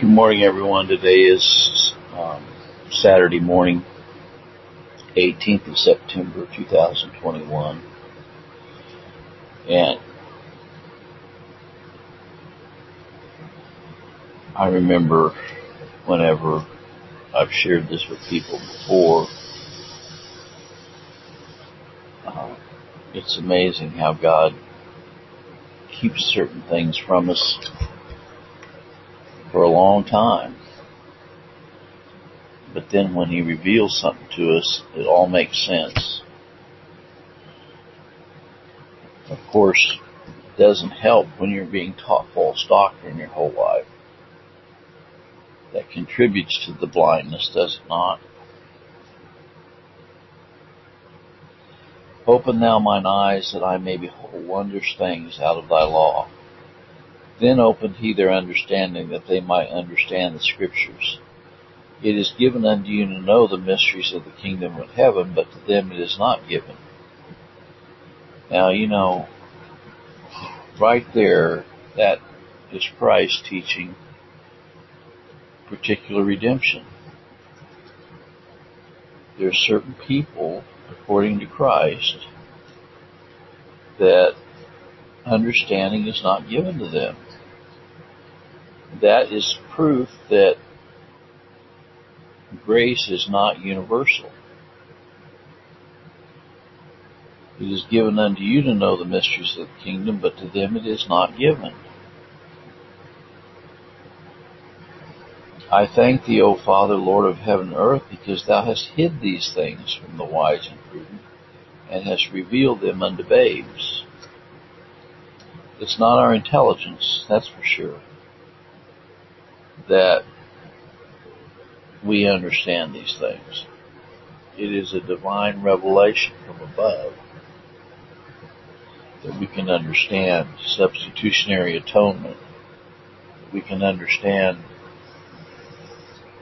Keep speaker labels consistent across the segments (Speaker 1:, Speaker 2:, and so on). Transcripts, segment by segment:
Speaker 1: Good morning, everyone. Today is um, Saturday morning, 18th of September, 2021. And I remember whenever I've shared this with people before, uh, it's amazing how God keeps certain things from us for a long time. But then when he reveals something to us, it all makes sense. Of course, it doesn't help when you're being taught false doctrine your whole life. That contributes to the blindness, does it not? Open thou mine eyes that I may behold wondrous things out of thy law. Then opened he their understanding that they might understand the scriptures. It is given unto you to know the mysteries of the kingdom of heaven, but to them it is not given. Now, you know, right there, that is Christ teaching particular redemption. There are certain people, according to Christ, that understanding is not given to them. That is proof that grace is not universal. It is given unto you to know the mysteries of the kingdom, but to them it is not given. I thank thee, O Father, Lord of heaven and earth, because thou hast hid these things from the wise and prudent, and hast revealed them unto babes. It's not our intelligence, that's for sure, that we understand these things. It is a divine revelation from above that we can understand substitutionary atonement. We can understand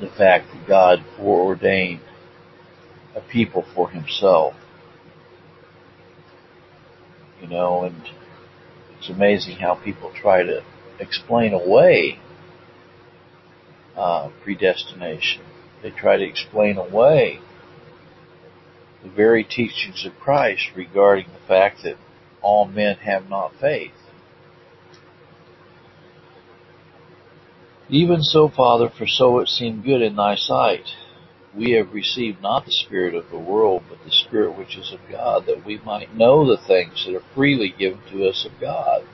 Speaker 1: the fact that God foreordained a people for himself. You know, and it's amazing how people try to explain away uh, predestination. They try to explain away the very teachings of Christ regarding the fact that all men have not faith. Even so, Father, for so it seemed good in thy sight. We have received not the Spirit of the world, but the Spirit which is of God, that we might know the things that are freely given to us of God.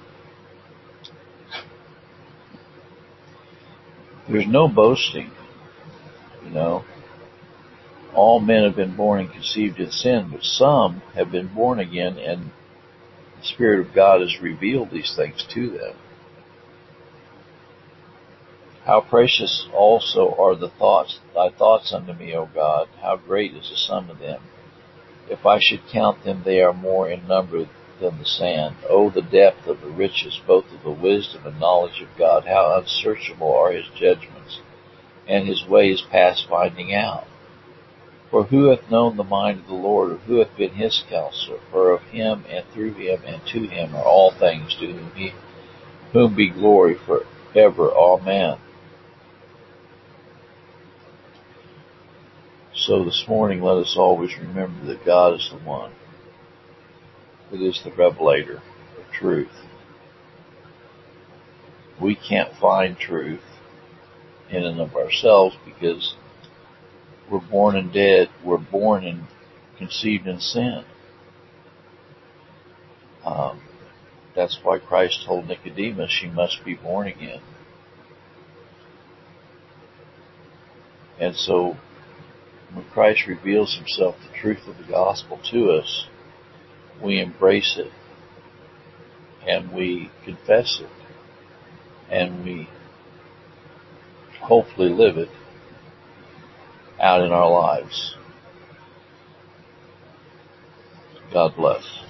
Speaker 1: There's no boasting, you know. All men have been born and conceived in sin, but some have been born again, and the Spirit of God has revealed these things to them. How precious also are the thoughts, thy thoughts unto me, O God. How great is the sum of them. If I should count them, they are more in number than the sand. Oh, the depth of the riches, both of the wisdom and knowledge of God. How unsearchable are his judgments, and his ways past finding out. For who hath known the mind of the Lord, or who hath been his counselor? For of him, and through him, and to him are all things, to whom, he, whom be glory for ever. Amen. So this morning, let us always remember that God is the one that is the revelator of truth. We can't find truth in and of ourselves because we're born and dead. We're born and conceived in sin. Um, that's why Christ told Nicodemus, "You must be born again." And so when Christ reveals himself, the truth of the gospel to us, we embrace it and we confess it and we hopefully live it out in our lives. God bless.